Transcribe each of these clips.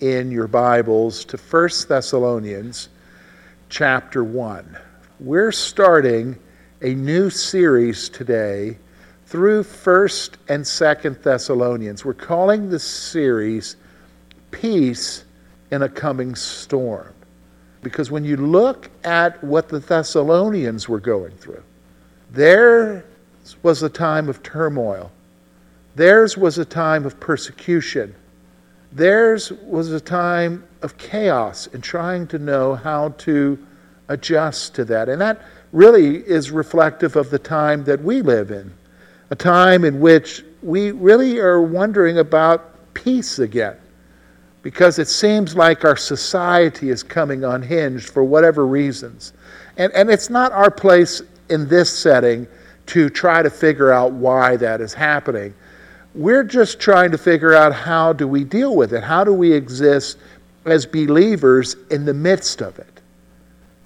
in your Bibles to 1 Thessalonians chapter 1. We're starting a new series today through 1st and 2nd Thessalonians. We're calling this series Peace in a Coming Storm. Because when you look at what the Thessalonians were going through, there was a time of turmoil. Theirs was a time of persecution. Theirs was a time of chaos and trying to know how to adjust to that. And that really is reflective of the time that we live in, a time in which we really are wondering about peace again. Because it seems like our society is coming unhinged for whatever reasons. And, and it's not our place in this setting to try to figure out why that is happening. We're just trying to figure out how do we deal with it? How do we exist as believers in the midst of it?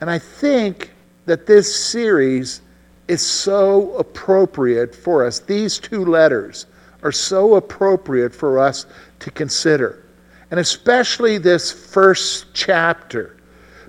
And I think that this series is so appropriate for us. These two letters are so appropriate for us to consider. And especially this first chapter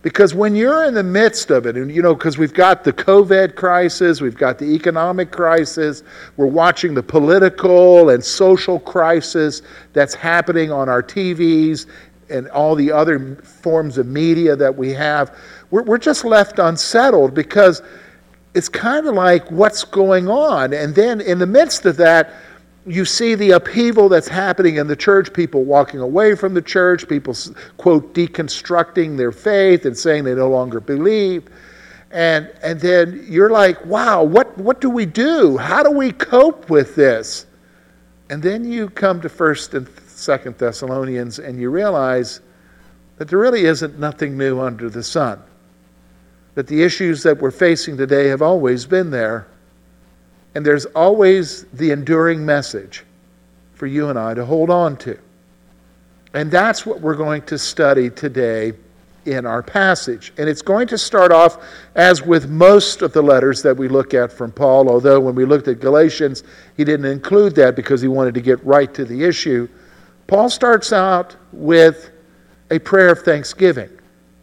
because when you're in the midst of it, and you know, because we've got the COVID crisis, we've got the economic crisis, we're watching the political and social crisis that's happening on our TVs and all the other forms of media that we have, we're, we're just left unsettled because it's kind of like what's going on. And then in the midst of that, you see the upheaval that's happening in the church, people walking away from the church, people, quote, deconstructing their faith and saying they no longer believe. And, and then you're like, wow, what, what do we do? How do we cope with this? And then you come to 1st and 2nd Thessalonians and you realize that there really isn't nothing new under the sun. That the issues that we're facing today have always been there and there's always the enduring message for you and I to hold on to. And that's what we're going to study today in our passage. And it's going to start off as with most of the letters that we look at from Paul, although when we looked at Galatians, he didn't include that because he wanted to get right to the issue. Paul starts out with a prayer of thanksgiving.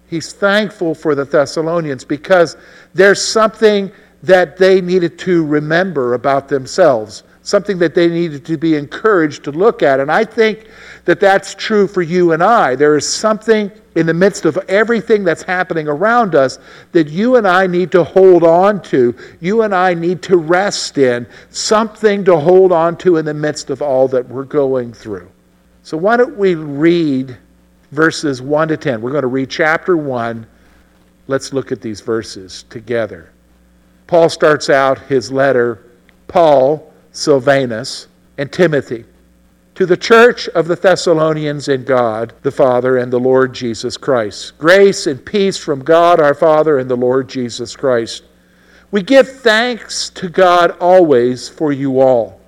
He's thankful for the Thessalonians because there's something that they needed to remember about themselves, something that they needed to be encouraged to look at. And I think that that's true for you and I. There is something in the midst of everything that's happening around us that you and I need to hold on to. You and I need to rest in, something to hold on to in the midst of all that we're going through. So, why don't we read verses 1 to 10? We're going to read chapter 1. Let's look at these verses together. Paul starts out his letter, Paul, Silvanus, and Timothy, to the church of the Thessalonians in God, the Father, and the Lord Jesus Christ. Grace and peace from God our Father and the Lord Jesus Christ. We give thanks to God always for you all,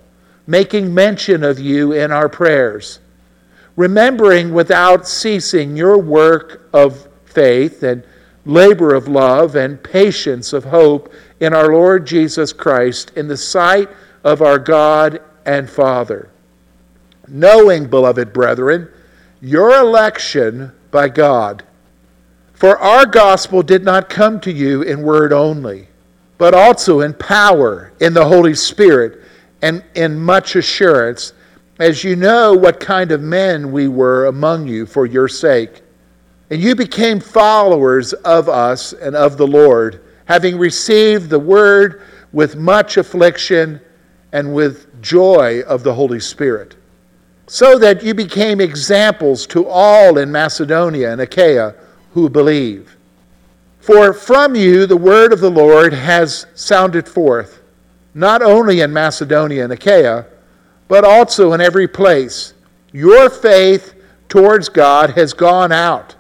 making mention of you in our prayers, remembering without ceasing your work of faith and labor of love and patience of hope in our Lord Jesus Christ in the sight of our God and Father. Knowing, beloved brethren, your election by God. For our gospel did not come to you in word only, but also in power, in the Holy Spirit, and in much assurance, as you know what kind of men we were among you for your sake. And you became followers of us and of the Lord having received the word with much affliction and with joy of the Holy Spirit, so that you became examples to all in Macedonia and Achaia who believe. For from you the word of the Lord has sounded forth, not only in Macedonia and Achaia, but also in every place. Your faith towards God has gone out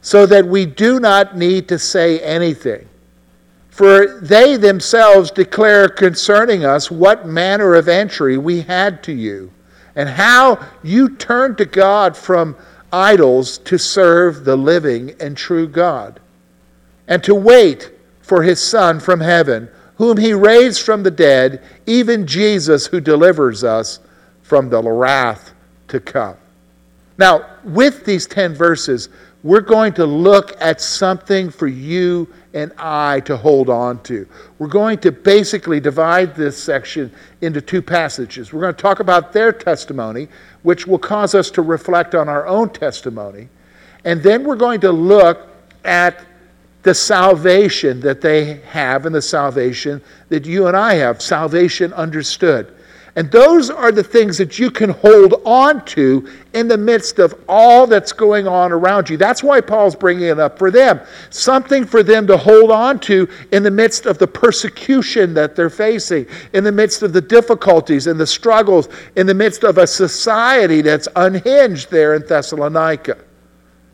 so that we do not need to say anything. For they themselves declare concerning us what manner of entry we had to you, and how you turned to God from idols to serve the living and true God, and to wait for his Son from heaven, whom he raised from the dead, even Jesus who delivers us from the wrath to come. Now, with these 10 verses, we're going to look at something for you and I to hold on to. We're going to basically divide this section into two passages. We're going to talk about their testimony, which will cause us to reflect on our own testimony. And then we're going to look at the salvation that they have and the salvation that you and I have, salvation understood. And those are the things that you can hold on to in the midst of all that's going on around you. That's why Paul's bringing it up for them. Something for them to hold on to in the midst of the persecution that they're facing, in the midst of the difficulties and the struggles, in the midst of a society that's unhinged there in Thessalonica.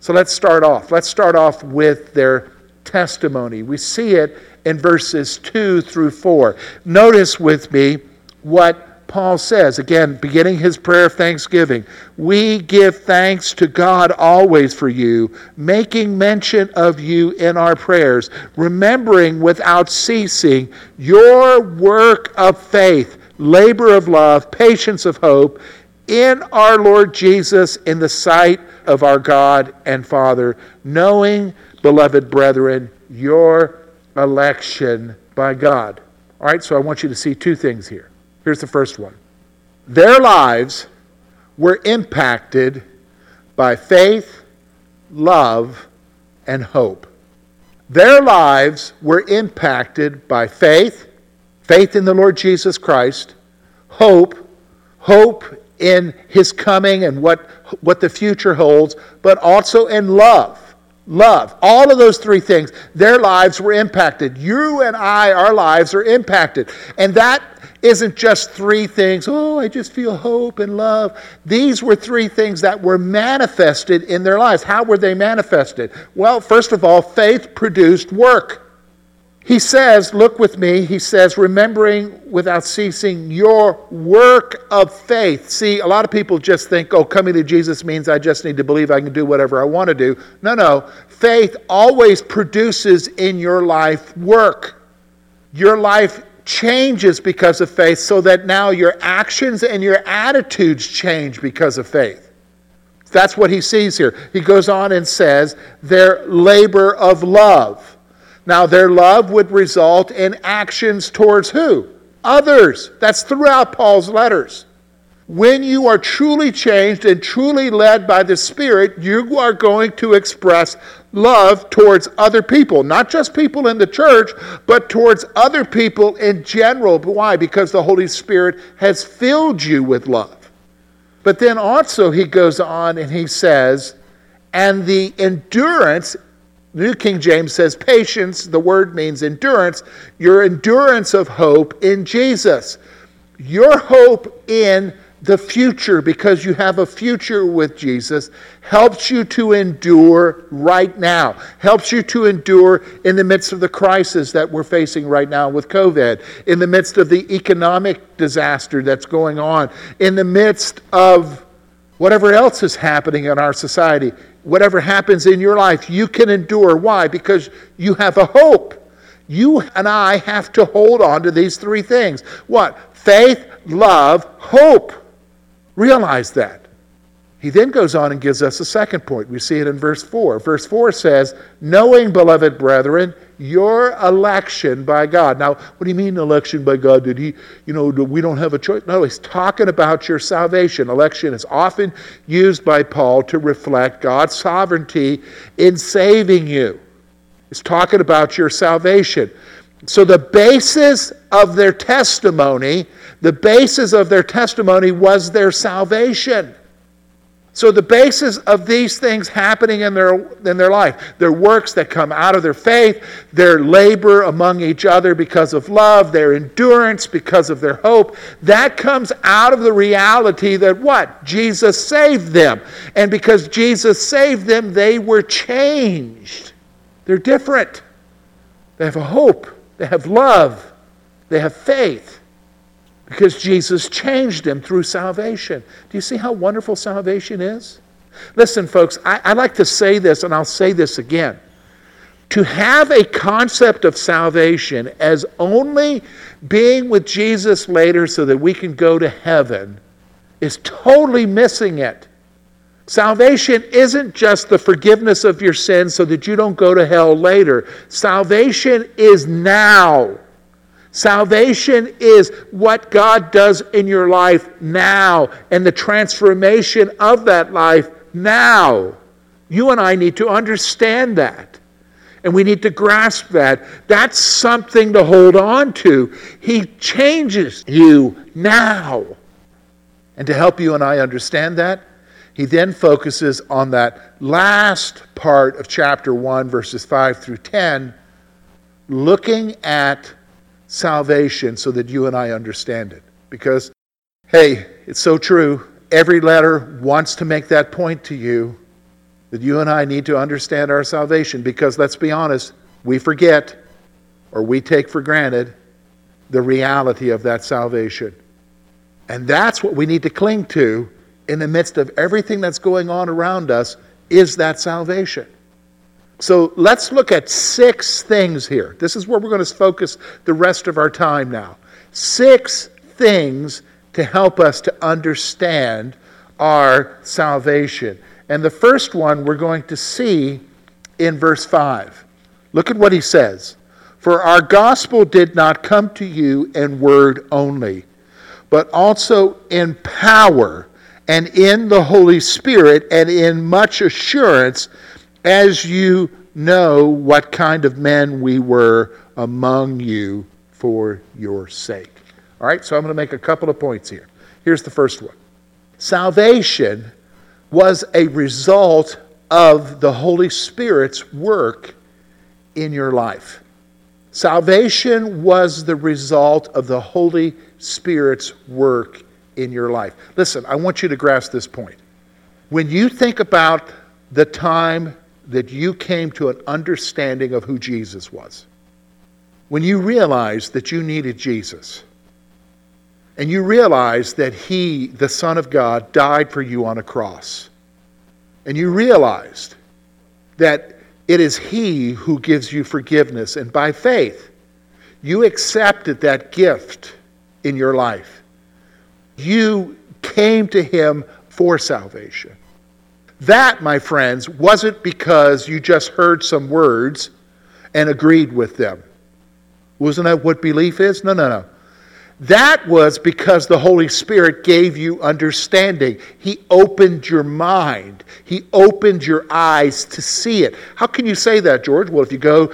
So let's start off. Let's start off with their testimony. We see it in verses 2 through 4. Notice with me what Paul says, again, beginning his prayer of thanksgiving, we give thanks to God always for you, making mention of you in our prayers, remembering without ceasing your work of faith, labor of love, patience of hope in our Lord Jesus in the sight of our God and Father, knowing, beloved brethren, your election by God. All right, so I want you to see two things here. Here's the first one their lives were impacted by faith, love, and hope. Their lives were impacted by faith, faith in the Lord Jesus Christ, hope, hope in his coming and what, what the future holds, but also in love. Love. All of those three things, their lives were impacted. You and I, our lives are impacted. And that isn't just three things, oh, I just feel hope and love. These were three things that were manifested in their lives. How were they manifested? Well, first of all, faith produced work. He says, look with me, he says, remembering without ceasing your work of faith. See, a lot of people just think, oh, coming to Jesus means I just need to believe I can do whatever I want to do. No, no. Faith always produces in your life work. Your life changes because of faith so that now your actions and your attitudes change because of faith. That's what he sees here. He goes on and says, their labor of love. Now, their love would result in actions towards who? Others. That's throughout Paul's letters. When you are truly changed and truly led by the Spirit, you are going to express love towards other people, not just people in the church, but towards other people in general. Why? Because the Holy Spirit has filled you with love. But then also he goes on and he says, and the endurance, the New King James says patience, the word means endurance, your endurance of hope in Jesus. Your hope in the future, because you have a future with Jesus, helps you to endure right now, helps you to endure in the midst of the crisis that we're facing right now with COVID, in the midst of the economic disaster that's going on, in the midst of whatever else is happening in our society, whatever happens in your life, you can endure. Why? Because you have a hope. You and I have to hold on to these three things. What? Faith, love, hope. Realize that. He then goes on and gives us a second point. We see it in verse 4. Verse 4 says, Knowing, beloved brethren, your election by God. Now, what do you mean election by God? Did he, you know, we don't have a choice? No, he's talking about your salvation. Election is often used by Paul to reflect God's sovereignty in saving you. He's talking about your salvation. So, the basis of their testimony, the basis of their testimony was their salvation. So the basis of these things happening in their in their life, their works that come out of their faith, their labor among each other because of love, their endurance because of their hope, that comes out of the reality that what? Jesus saved them. And because Jesus saved them, they were changed. They're different. They have a hope, they have love, they have faith because Jesus changed them through salvation. Do you see how wonderful salvation is? Listen, folks, I, I, like to say this, and I'll say this again. To have a concept of salvation as only being with Jesus later so that we can go to heaven is totally missing it. Salvation isn't just the forgiveness of your sins so that you don't go to hell later. Salvation is now. Salvation is what God does in your life now and the transformation of that life now. You and I need to understand that. And we need to grasp that. That's something to hold on to. He changes you now. And to help you and I understand that, he then focuses on that last part of chapter 1, verses 5 through 10, looking at salvation so that you and I understand it. Because, hey, it's so true. Every letter wants to make that point to you that you and I need to understand our salvation because, let's be honest, we forget or we take for granted the reality of that salvation. And that's what we need to cling to in the midst of everything that's going on around us is that salvation. So let's look at six things here. This is where we're going to focus the rest of our time now. Six things to help us to understand our salvation. And the first one we're going to see in verse 5. Look at what he says. For our gospel did not come to you in word only, but also in power and in the Holy Spirit and in much assurance as you know what kind of men we were among you for your sake. All right, so I'm going to make a couple of points here. Here's the first one Salvation was a result of the Holy Spirit's work in your life. Salvation was the result of the Holy Spirit's work in your life. Listen, I want you to grasp this point. When you think about the time that you came to an understanding of who Jesus was. When you realized that you needed Jesus, and you realized that He, the Son of God, died for you on a cross, and you realized that it is He who gives you forgiveness, and by faith, you accepted that gift in your life. You came to Him for salvation. That, my friends, wasn't because you just heard some words and agreed with them. Wasn't that what belief is? No, no, no. That was because the Holy Spirit gave you understanding. He opened your mind. He opened your eyes to see it. How can you say that, George? Well, if you go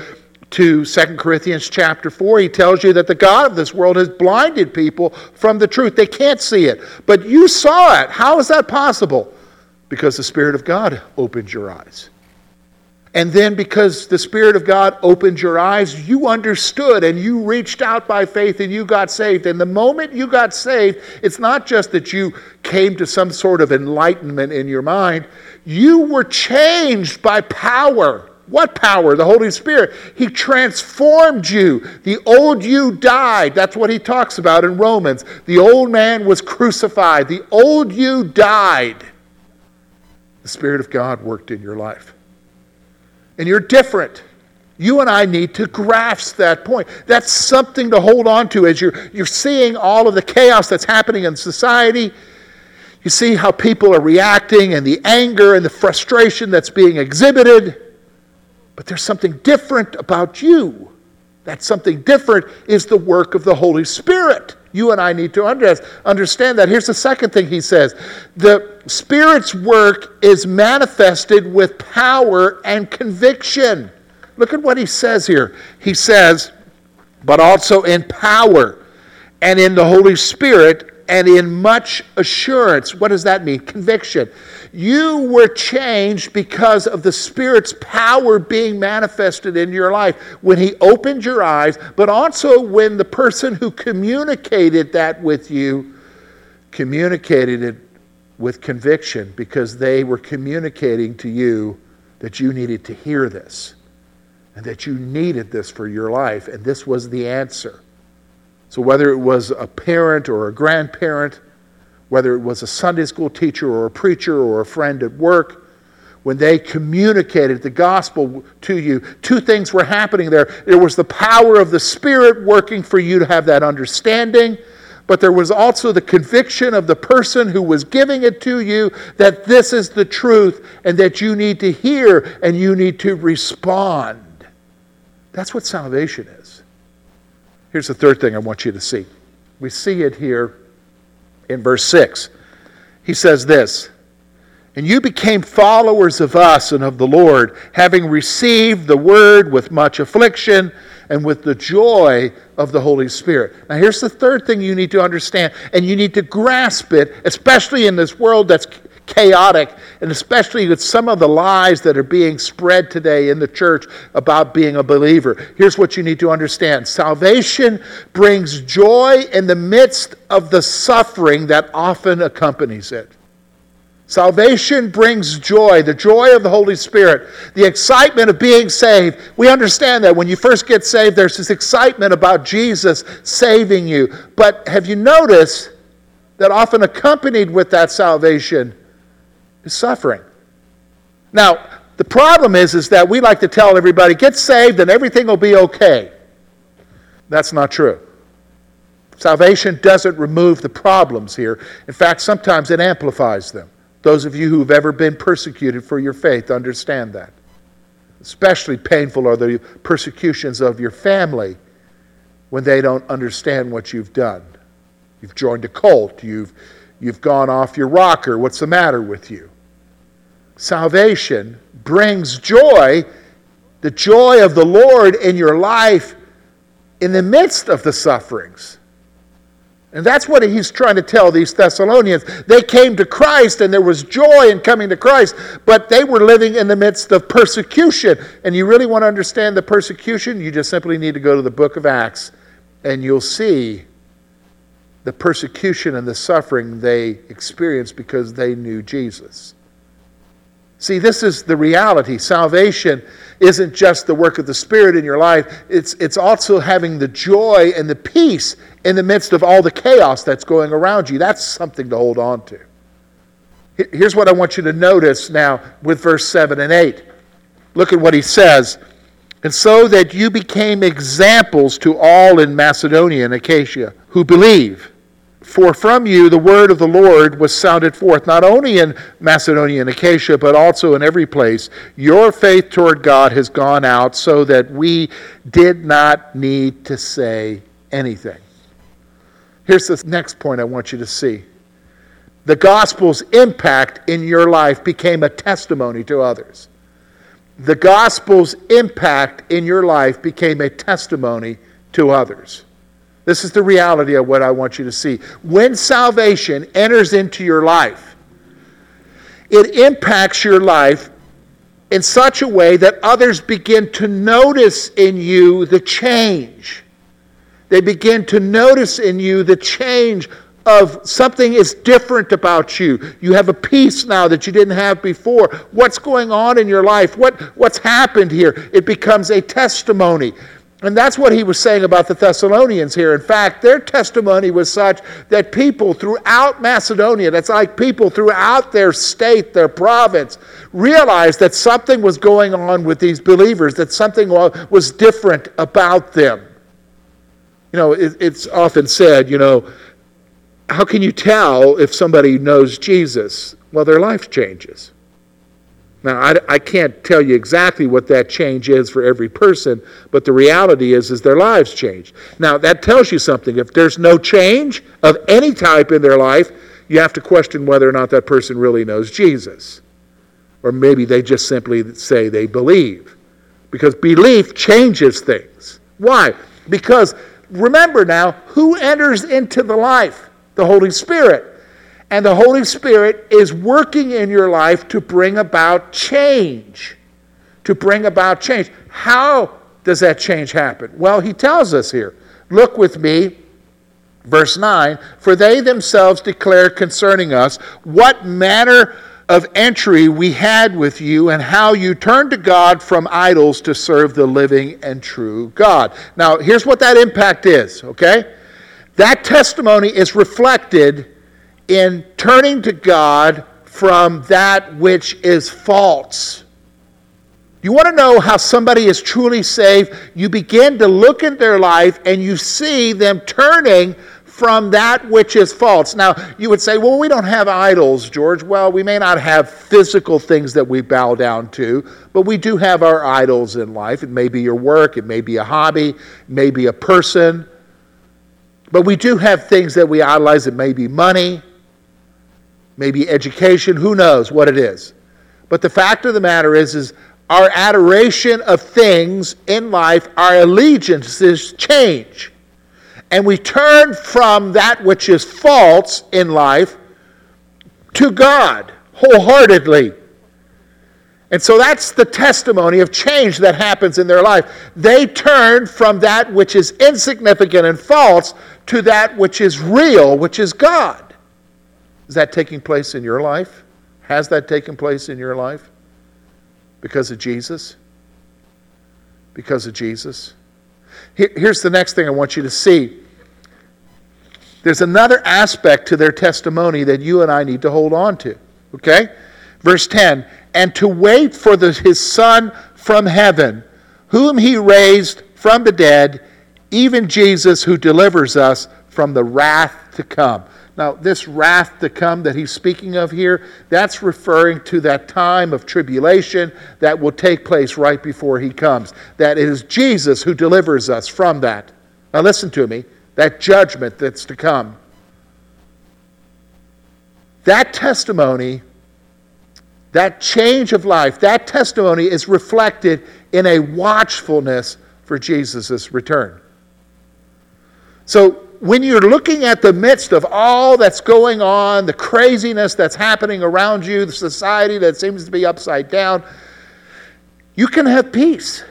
to 2 Corinthians chapter 4, he tells you that the God of this world has blinded people from the truth. They can't see it. But you saw it. How is that possible? Because the Spirit of God opened your eyes. And then, because the Spirit of God opened your eyes, you understood and you reached out by faith and you got saved. And the moment you got saved, it's not just that you came to some sort of enlightenment in your mind, you were changed by power. What power? The Holy Spirit. He transformed you. The old you died. That's what he talks about in Romans. The old man was crucified, the old you died the Spirit of God worked in your life. And you're different. You and I need to grasp that point. That's something to hold on to as you're, you're seeing all of the chaos that's happening in society. You see how people are reacting and the anger and the frustration that's being exhibited. But there's something different about you. That something different is the work of the Holy Spirit. You and I need to understand that. Here's the second thing he says the Spirit's work is manifested with power and conviction. Look at what he says here. He says, but also in power and in the Holy Spirit and in much assurance. What does that mean? Conviction. You were changed because of the Spirit's power being manifested in your life when He opened your eyes, but also when the person who communicated that with you communicated it with conviction because they were communicating to you that you needed to hear this and that you needed this for your life, and this was the answer. So, whether it was a parent or a grandparent, whether it was a Sunday school teacher or a preacher or a friend at work, when they communicated the gospel to you, two things were happening there. There was the power of the Spirit working for you to have that understanding, but there was also the conviction of the person who was giving it to you that this is the truth and that you need to hear and you need to respond. That's what salvation is. Here's the third thing I want you to see. We see it here in verse 6. He says this And you became followers of us and of the Lord, having received the word with much affliction and with the joy of the Holy Spirit. Now, here's the third thing you need to understand, and you need to grasp it, especially in this world that's chaotic, and especially with some of the lies that are being spread today in the church about being a believer. Here's what you need to understand salvation brings joy in the midst of the suffering that often accompanies it. Salvation brings joy, the joy of the Holy Spirit, the excitement of being saved. We understand that when you first get saved, there's this excitement about Jesus saving you. But have you noticed that often accompanied with that salvation is suffering. Now, the problem is, is that we like to tell everybody, get saved and everything will be okay. That's not true. Salvation doesn't remove the problems here. In fact, sometimes it amplifies them. Those of you who've ever been persecuted for your faith understand that. Especially painful are the persecutions of your family when they don't understand what you've done. You've joined a cult, you've, you've gone off your rocker. What's the matter with you? Salvation brings joy, the joy of the Lord in your life in the midst of the sufferings. And that's what he's trying to tell these Thessalonians. They came to Christ and there was joy in coming to Christ, but they were living in the midst of persecution. And you really want to understand the persecution? You just simply need to go to the book of Acts and you'll see the persecution and the suffering they experienced because they knew Jesus. See, this is the reality. Salvation isn't just the work of the Spirit in your life, it's, it's also having the joy and the peace in the midst of all the chaos that's going around you. That's something to hold on to. Here's what I want you to notice now with verse 7 and 8. Look at what he says. And so that you became examples to all in Macedonia and Achaia who believe. For from you the word of the Lord was sounded forth, not only in Macedonia and Achaia, but also in every place. Your faith toward God has gone out so that we did not need to say anything. Here's the next point I want you to see the gospel's impact in your life became a testimony to others. The gospel's impact in your life became a testimony to others. This is the reality of what I want you to see. When salvation enters into your life, it impacts your life in such a way that others begin to notice in you the change. They begin to notice in you the change of something is different about you. You have a peace now that you didn't have before. What's going on in your life? What, what's happened here? It becomes a testimony. And that's what he was saying about the Thessalonians here. In fact, their testimony was such that people throughout Macedonia, that's like people throughout their state, their province, realized that something was going on with these believers, that something was different about them. You know, it's often said, you know, how can you tell if somebody knows Jesus? Well, their life changes. Now, I, I can't tell you exactly what that change is for every person, but the reality is, is their lives change. Now, that tells you something. If there's no change of any type in their life, you have to question whether or not that person really knows Jesus. Or maybe they just simply say they believe. Because belief changes things. Why? Because remember now, who enters into the life? The Holy Spirit. And the Holy Spirit is working in your life to bring about change. To bring about change. How does that change happen? Well, he tells us here. Look with me, verse 9. For they themselves declare concerning us what manner of entry we had with you and how you turned to God from idols to serve the living and true God. Now, here's what that impact is, okay? That testimony is reflected in turning to God from that which is false. You want to know how somebody is truly saved? You begin to look at their life and you see them turning from that which is false. Now, you would say, well, we don't have idols, George. Well, we may not have physical things that we bow down to, but we do have our idols in life. It may be your work, it may be a hobby, it may be a person. But we do have things that we idolize. It may be money, maybe education, who knows what it is. But the fact of the matter is, is our adoration of things in life, our allegiances change. And we turn from that which is false in life to God wholeheartedly. And so that's the testimony of change that happens in their life. They turn from that which is insignificant and false to that which is real, which is God. Is that taking place in your life? Has that taken place in your life? Because of Jesus? Because of Jesus? Here, here's the next thing I want you to see. There's another aspect to their testimony that you and I need to hold on to. Okay? Verse 10 And to wait for the, his Son from heaven, whom he raised from the dead, even Jesus who delivers us from the wrath to come. Now, this wrath to come that he's speaking of here, that's referring to that time of tribulation that will take place right before he comes. That it is Jesus who delivers us from that. Now, listen to me that judgment that's to come. That testimony, that change of life, that testimony is reflected in a watchfulness for Jesus' return. So, when you're looking at the midst of all that's going on, the craziness that's happening around you, the society that seems to be upside down, you can have peace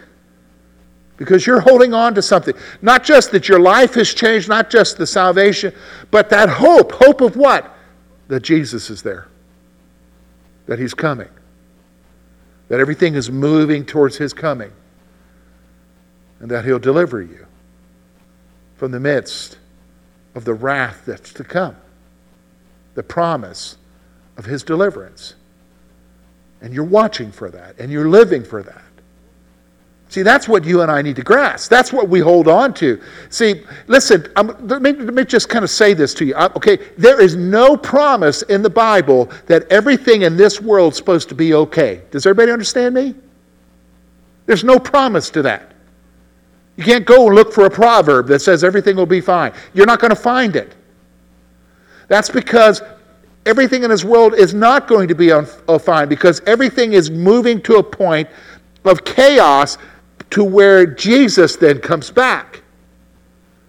because you're holding on to something. Not just that your life has changed, not just the salvation, but that hope. Hope of what? That Jesus is there, that He's coming, that everything is moving towards His coming, and that He'll deliver you from the midst of the wrath that's to come, the promise of his deliverance. And you're watching for that, and you're living for that. See, that's what you and I need to grasp. That's what we hold on to. See, listen, let, me, let, me, just kind of say this to you. Okay, there is no promise in the Bible that everything in this world is supposed to be okay. Does everybody understand me? There's no promise to that. You can't go and look for a proverb that says everything will be fine. You're not going to find it. That's because everything in this world is not going to be on, uh, fine because everything is moving to a point of chaos to where Jesus then comes back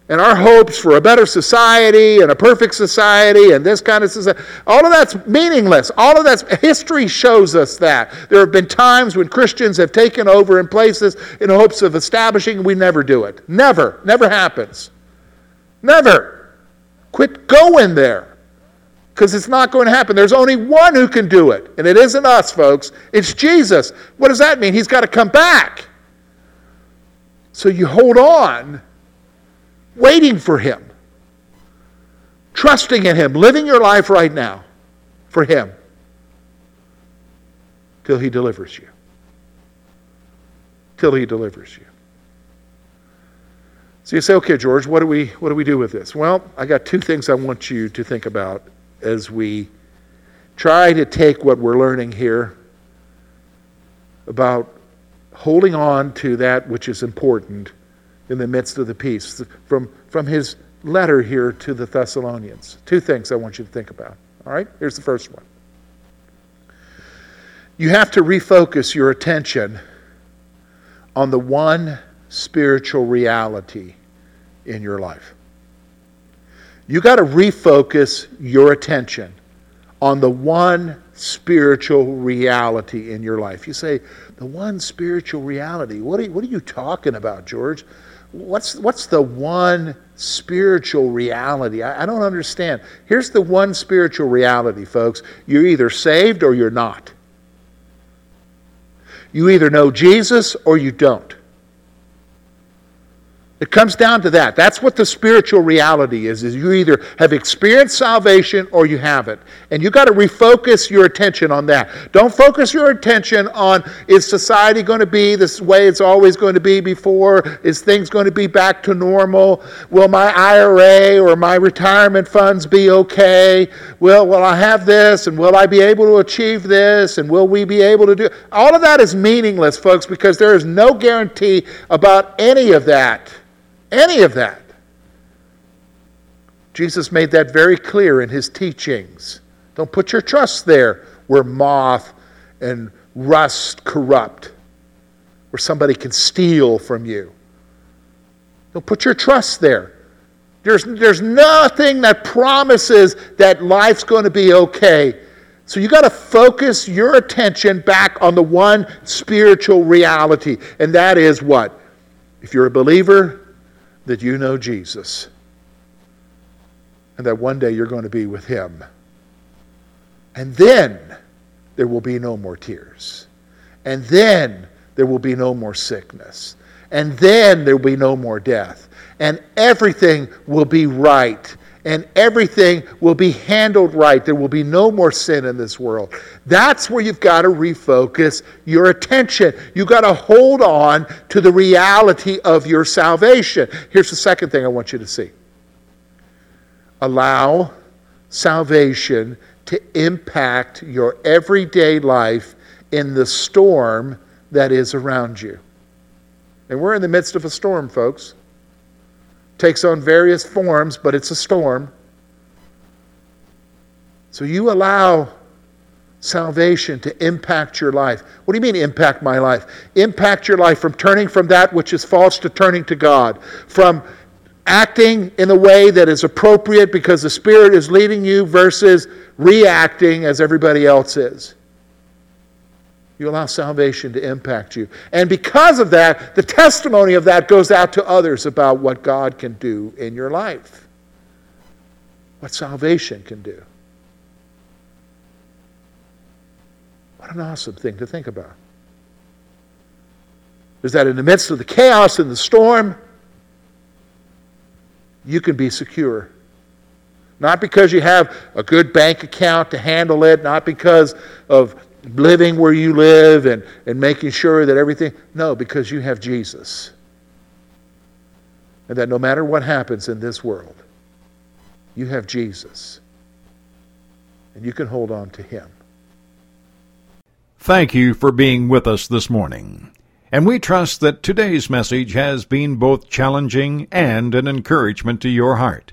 and our hopes for a better society and a perfect society and this kind of society, all of that's meaningless. All of that's history shows us that. There have been times when Christians have taken over in places in hopes of establishing, we never do it. Never. Never happens. Never. Quit going there. Because it's not going to happen. There's only one who can do it, and it isn't us, folks. It's Jesus. What does that mean? He's got to come back. So you hold on waiting for Him, trusting in Him, living your life right now for Him till He delivers you. Till He delivers you. So you say, okay, George, what do we what do we do with this? Well, I got two things I want you to think about as we try to take what we're learning here about holding on to that which is important in the midst of the peace. From, from his letter here to the Thessalonians. Two things I want you to think about. All right? Here's the first one. You have to refocus your attention on the one spiritual reality in your life. You got to refocus your attention on the one spiritual reality in your life. You say, the one spiritual reality. What are you, what are you talking about, George? What's, what's the one spiritual reality? I, I don't understand. Here's the one spiritual reality, folks. You're either saved or you're not. You either know Jesus or you don't. It comes down to that. That's what the spiritual reality is, is you either have experienced salvation or you haven't. And you got to refocus your attention on that. Don't focus your attention on is society going to be this way it's always going to be before? Is things going to be back to normal? Will my IRA or my retirement funds be okay? Will will I have this and will I be able to achieve this and will we be able to do All of that is meaningless, folks, because there is no guarantee about any of that any of that. Jesus made that very clear in his teachings. Don't put your trust there where moth and rust corrupt, where somebody can steal from you. Don't put your trust there. There's, there's nothing that promises that life's going to be okay. So you got to focus your attention back on the one spiritual reality, and that is what? If you're a believer, that you know Jesus and that one day you're going to be with Him. And then there will be no more tears. And then there will be no more sickness. And then there will be no more death. And everything will be right and everything will be handled right. There will be no more sin in this world. That's where you've got to refocus your attention. You've got to hold on to the reality of your salvation. Here's the second thing I want you to see allow salvation to impact your everyday life in the storm that is around you. And we're in the midst of a storm, folks takes on various forms, but it's a storm. So you allow salvation to impact your life. What do you mean, impact my life? Impact your life from turning from that which is false to turning to God, from acting in a way that is appropriate because the Spirit is leading you versus reacting as everybody else is. You allow salvation to impact you. And because of that, the testimony of that goes out to others about what God can do in your life, what salvation can do. What an awesome thing to think about. Is that in the midst of the chaos and the storm, you can be secure. Not because you have a good bank account to handle it, not because of living where you live and, and making sure that everything. No, because you have Jesus. And that no matter what happens in this world, you have Jesus. And you can hold on to Him. Thank you for being with us this morning. And we trust that today's message has been both challenging and an encouragement to your heart.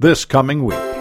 this coming week.